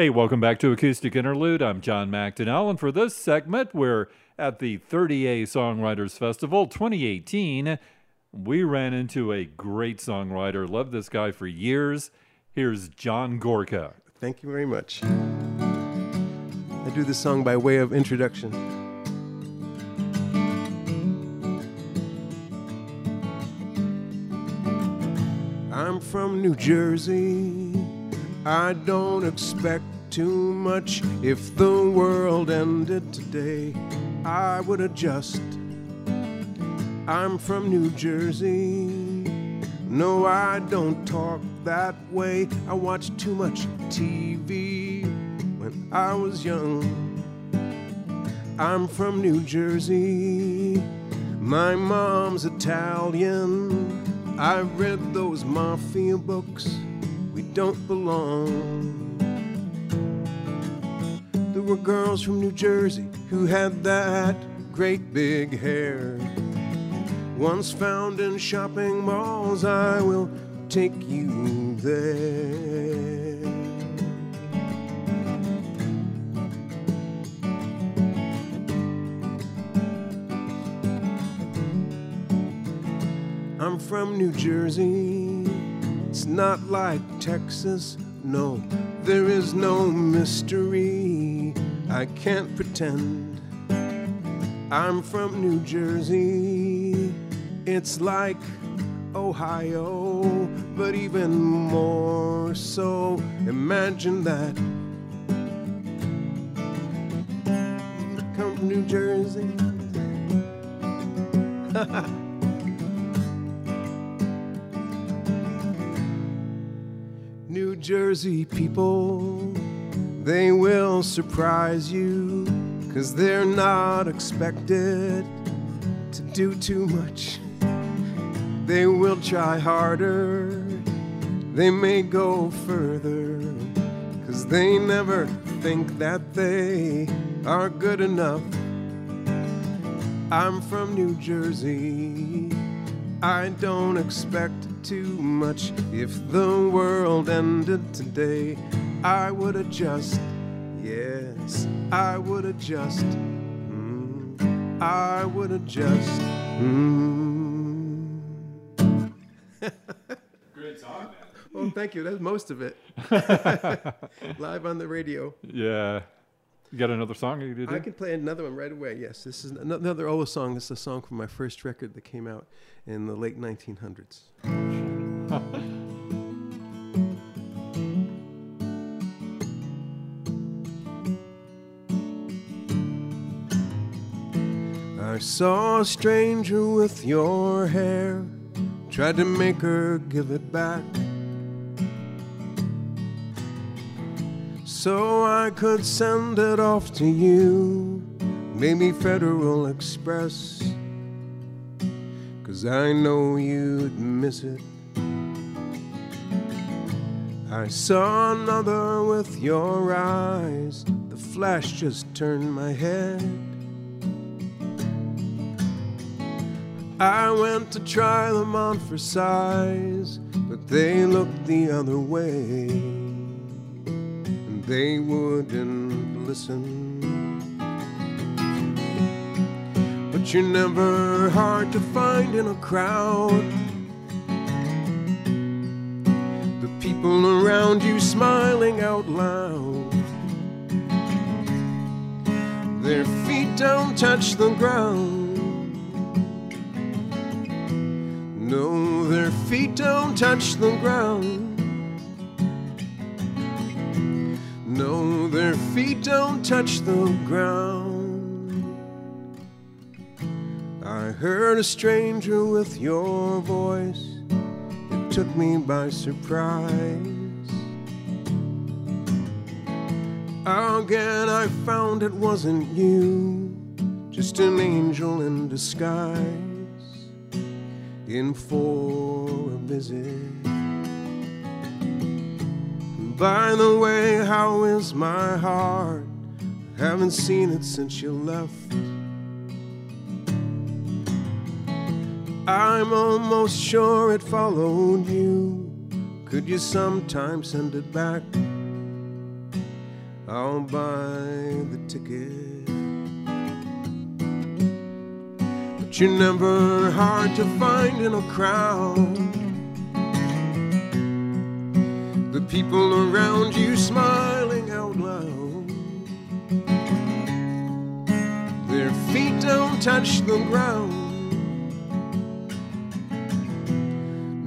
Hey, welcome back to Acoustic Interlude. I'm John McDonnell, and for this segment, we're at the 30A Songwriters Festival 2018. We ran into a great songwriter, loved this guy for years. Here's John Gorka. Thank you very much. I do this song by way of introduction. I'm from New Jersey. I don't expect too much. If the world ended today, I would adjust. I'm from New Jersey. No, I don't talk that way. I watch too much TV when I was young. I'm from New Jersey. My mom's Italian. I read those mafia books. Don't belong. There were girls from New Jersey who had that great big hair. Once found in shopping malls, I will take you there. I'm from New Jersey. Not like Texas, no, there is no mystery. I can't pretend. I'm from New Jersey. It's like Ohio, but even more so. Imagine that. Come New Jersey. Jersey people, they will surprise you, cause they're not expected to do too much. They will try harder, they may go further, cause they never think that they are good enough. I'm from New Jersey. I don't expect too much. If the world ended today, I would adjust. Yes, I would adjust. Mm, I would adjust. Mm. Great song, Well, thank you. That's most of it. Live on the radio. Yeah. You got another song you did? I can play another one right away. Yes, this is another old song. This is a song from my first record that came out in the late 1900s. I saw a stranger with your hair, tried to make her give it back. So I could send it off to you, maybe Federal Express. Cause I know you'd miss it. I saw another with your eyes, the flash just turned my head. I went to try them on for size, but they looked the other way, they wouldn't listen. But you're never hard to find in a crowd. The people around you smiling out loud. Their feet don't touch the ground. No, their feet don't touch the ground. No, their feet don't touch the ground. I heard a stranger with your voice. It took me by surprise. Again, I found it wasn't you, just an angel in disguise in for a visit. By the way, how is my heart? Haven't seen it since you left. I'm almost sure it followed you. Could you sometime send it back? I'll buy the ticket. But you're never hard to find in a crowd. The people around you smiling out loud. Their feet don't touch the ground.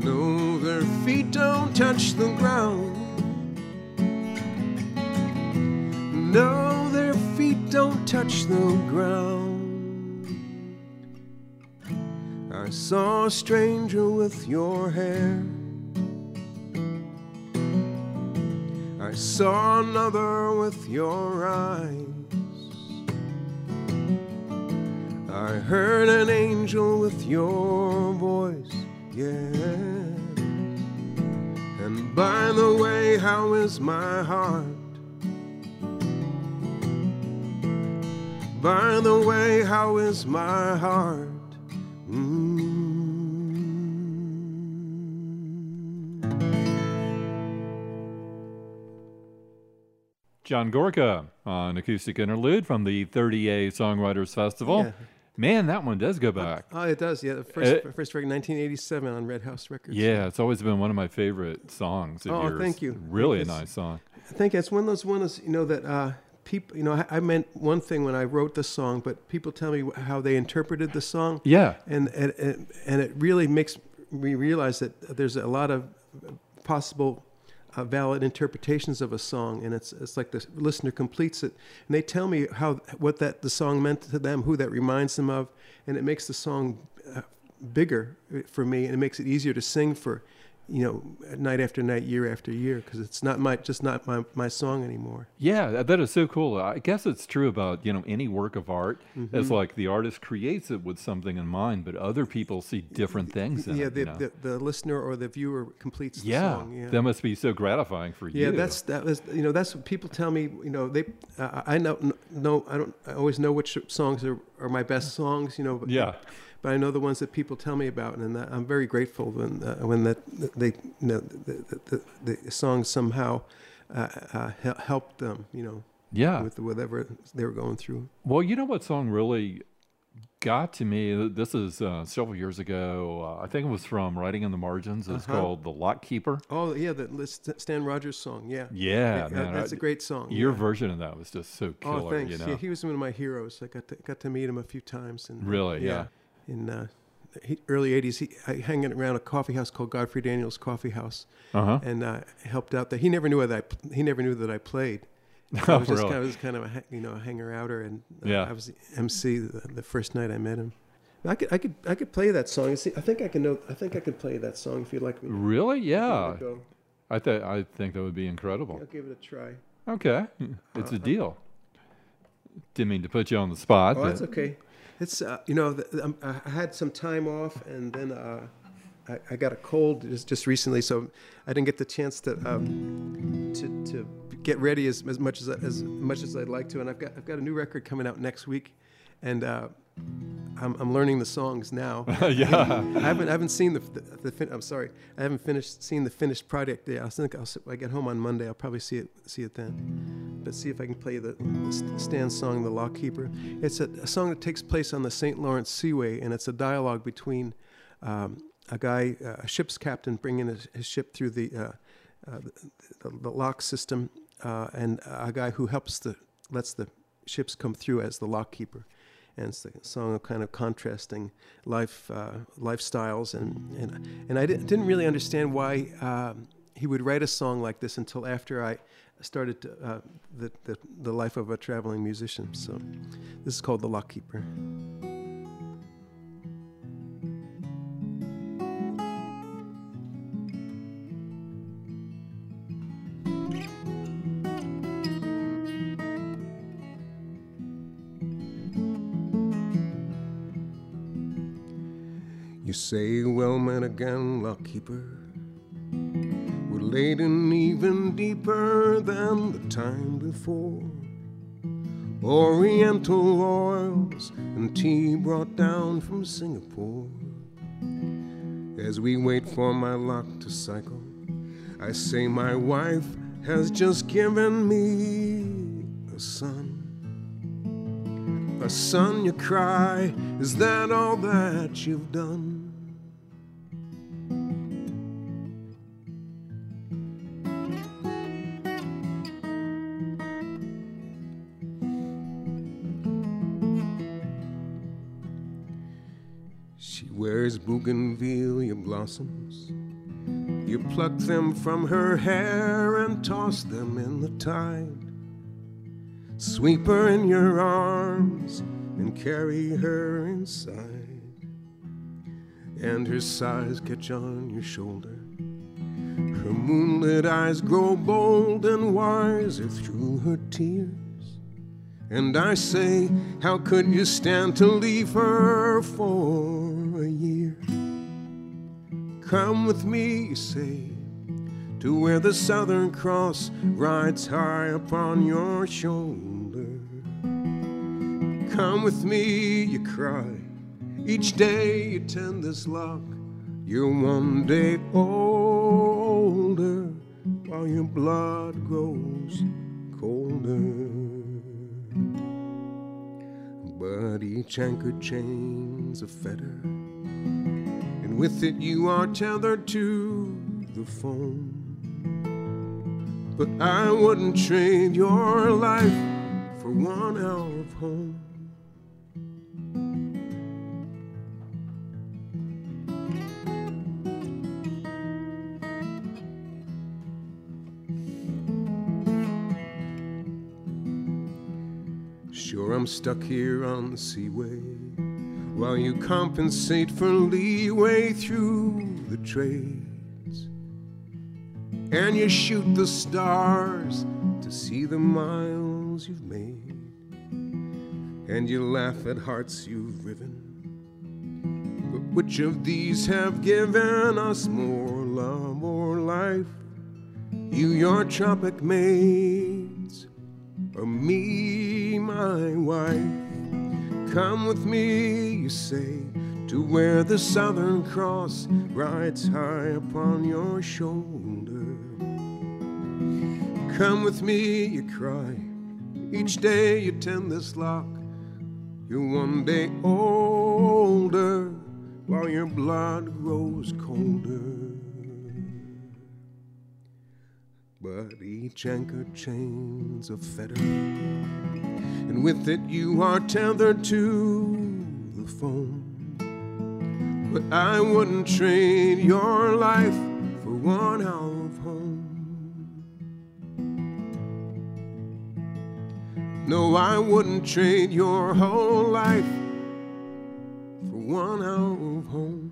No, their feet don't touch the ground. No, their feet don't touch the ground. I saw a stranger with your hair. I saw another with your eyes. I heard an angel with your voice, yeah. And by the way, how is my heart? By the way, how is my heart? John Gorka on Acoustic Interlude from the 30A Songwriters Festival. Yeah. Man, that one does go back. Oh, it does. Yeah, the first Uh, first record, 1987, on Red House Records. Yeah, it's always been one of my favorite songs. Oh, yours. thank you. Really Thank a nice song. I think it's one of those ones, you know, that uh, people, you know, I, I meant one thing when I wrote the song, but people tell me how they interpreted the song, Yeah, and and and, and it really makes me realize that there's a lot of possible. Uh, valid interpretations of a song, and it's it's like the listener completes it, and they tell me how what that the song meant to them, who that reminds them of, and it makes the song uh, bigger for me, and it makes it easier to sing for, you know, night after night, year after year, because it's not my just not my my song anymore. yeah, that- is so cool. I guess it's true about you know any work of art. Mm-hmm. It's like the artist creates it with something in mind, but other people see different things in yeah, it. the, you know? the the listener or the viewer completes the yeah, song. Yeah, that must be so gratifying for you. Yeah, that's that was you know that's what people tell me. You know, they uh, I know no I don't I always know which songs are, are my best songs. You know, but, yeah. But I know the ones that people tell me about, and that, I'm very grateful when uh, when that they you know the the, the, songs somehow uh, uh, helped them. You know, Yeah. with whatever they were going through. Well, you know what song really got to me? This is uh, several years ago. Uh, I think it was from Writing in the Margins. It's Uh-huh. called The Lock Keeper. Oh yeah, the St- Stan Rogers song. Yeah, Yeah, Uh, man. that's I- a great song. Your yeah. version of that was just so killer, Oh, thanks. you know? Yeah, he was one of my heroes. I got to, got to meet him a few times. And, Really? Yeah. In uh, early '80s, he I hanging around a coffee house called Godfrey Daniels Coffee House, Uh huh. and uh, helped out there. He never knew that I, he never knew that I played. I Oh, was just really? kind of, was kind of a you know a hanger outer, and uh, Yeah. I was the MC the, the first night I met him. I could I could I could play that song. See, I think I can know. I think I could play that song if you'd like me. Really? Yeah. I th- I think that would be incredible. I'll give it a try. Okay. It's a deal. Didn't mean to put you on the spot. Oh, that's okay. It's uh, you know the, um, I had some time off, and then uh, I, I got a cold just, just recently, so I didn't get the chance to um, to, to get ready as, as much as as much as I'd like to. And I've got I've got a new record coming out next week, and uh, I'm, I'm learning the songs now. yeah. I haven't I haven't seen the, the, the fin- I'm sorry I haven't finished seen the finished product yet. I think I'll I get home on Monday I'll probably see it see it then. But see if I can play the, Stan song, "The Lock Keeper." It's a, a song that takes place on the St. Lawrence Seaway, and it's a dialogue between um, a guy, a ship's captain, bringing his, his ship through the, uh, uh, the, the lock system, uh, and a guy who helps the lets the ships come through as the lock keeper and it's a song of kind of contrasting life uh, lifestyles and and and I didn't, didn't really understand why um, he would write a song like this until after I started to, uh, the, the the life of a traveling musician. So this is called the Lock Keeper. You say, well met again, lock keeper. Laden even deeper than the time before. Oriental oils and tea brought down from Singapore. As we wait for my lock to cycle, I say my wife has just given me a son. A son, you cry, is that all that you've done? Bougainvillea blossoms. You pluck them from her hair and toss them in the tide. Sweep her in your arms and carry her inside. And her sighs catch on your shoulder. Her moonlit eyes grow bold and wiser through her tears. And I say, How could you stand to leave her for? Come with me, you say, to where the Southern Cross rides high upon your shoulder. Come with me, you cry. Each day you tend this lock, you're one day older while your blood grows colder. But each anchor chains a fetter, and with it you are tethered to the foam. But I wouldn't trade your life for one hour of home. Sure, I'm stuck here on the seaway while you compensate for leeway through the trades. And you shoot the stars to see the miles you've made. And you laugh at hearts you've riven. But which of these have given us more love or life? You, your tropic maids, or me, my wife? Come with me, you say, to where the Southern Cross rides high upon your shoulder. Come with me, you cry. Each day you tend this lock. You're one day older while your blood grows colder. But each anchor chains a fetter, and with it you are tethered to the phone. But I wouldn't trade your life for one hour of home. No, I wouldn't trade your whole life for one hour of home.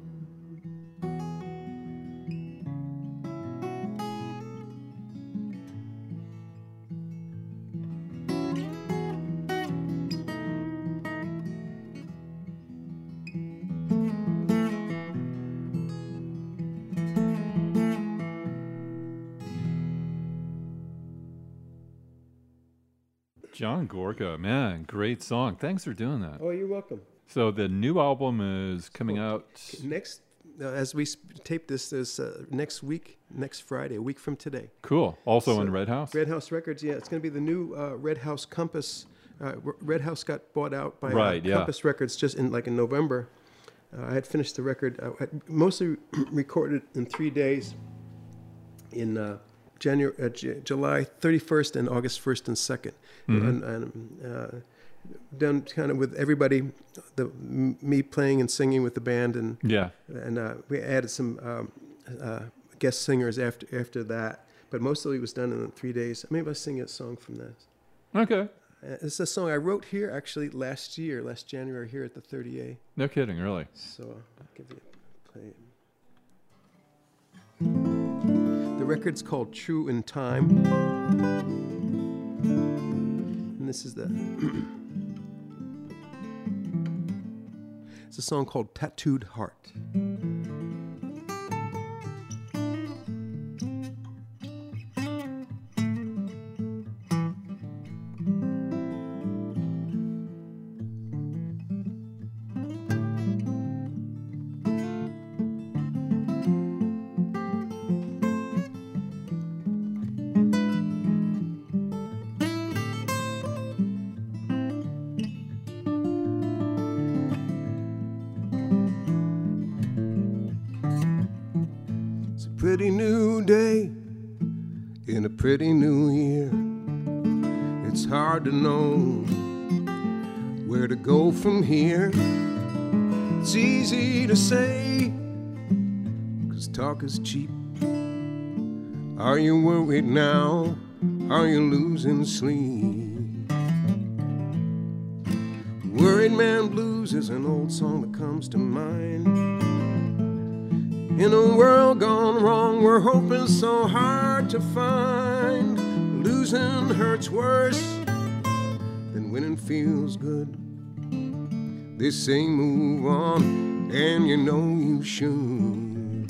John Gorka, man, great song. Thanks for doing that. Oh, you're welcome. So the new album is coming out. Next, uh, as we tape this, is uh, next week, next Friday, a week from today. Cool. Also So, on Red House. Red House Records, yeah, it's going to be the new uh, Red House Compass. Uh, Red House got bought out by uh, Right, yeah. Compass Records just in like in November. Uh, I had finished the record. I had mostly recorded in three days. In uh, January, uh, J- July 31st and August 1st and 2nd, Mm-hmm. and, and uh, done kind of with everybody, the m- me playing and singing with the band, and Yeah. and uh, we added some um, uh, guest singers after after that. But mostly it was done in three days. Maybe I'll sing a song from this. Okay. Uh, It's a song I wrote here actually last year, last January here at the 30A. No kidding, really. So I'll give you a play. Record's called True in Time. And this is the. it's a song called Tattooed Heart. Pretty new day in a pretty new year. It's hard to know where to go from here. It's easy to say, cause talk is cheap. Are you worried now? Are you losing sleep? Worried Man Blues is an old song that comes to mind. In a world gone wrong, we're hoping so hard to find. Losing hurts worse than winning feels good. They say move on, and you know you should.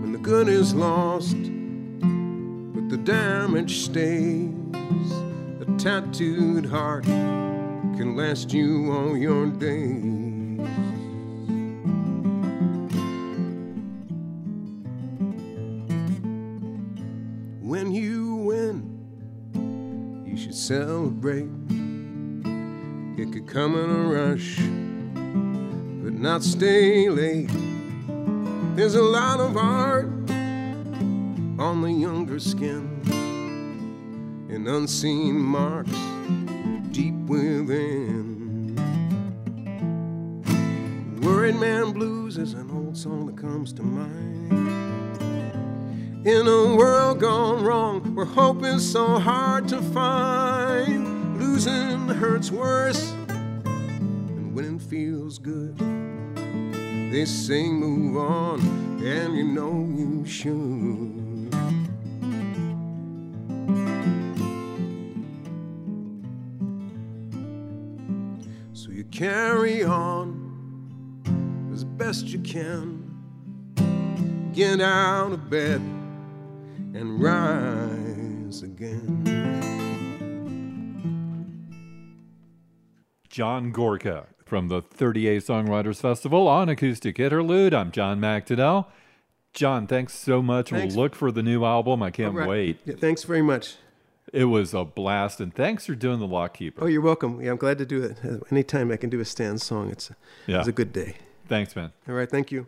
When the good is lost, but the damage stays, tattooed heart can last you all your days. When you win, you should celebrate. It could come in a rush, but not stay late. There's a lot of art on the younger skin and unseen marks deep within. Worried Man Blues is an old song that comes to mind. In a world gone wrong, where hope is so hard to find, losing hurts worse than winning feels good. They say move on, and you know you should. Carry on as best you can. Get out of bed and rise again. John Gorka from the 30A Songwriters Festival on Acoustic Interlude. I'm John McDonnell. John, thanks so much. Thanks. We'll look for the new album. I can't right. wait. Yeah, thanks very much. It was a blast, and thanks for doing the Lock Keeper. Oh, you're welcome. Yeah, I'm glad to do it. Anytime I can do a Stan song, it's, yeah. it's a good day. Thanks, man. All right, thank you.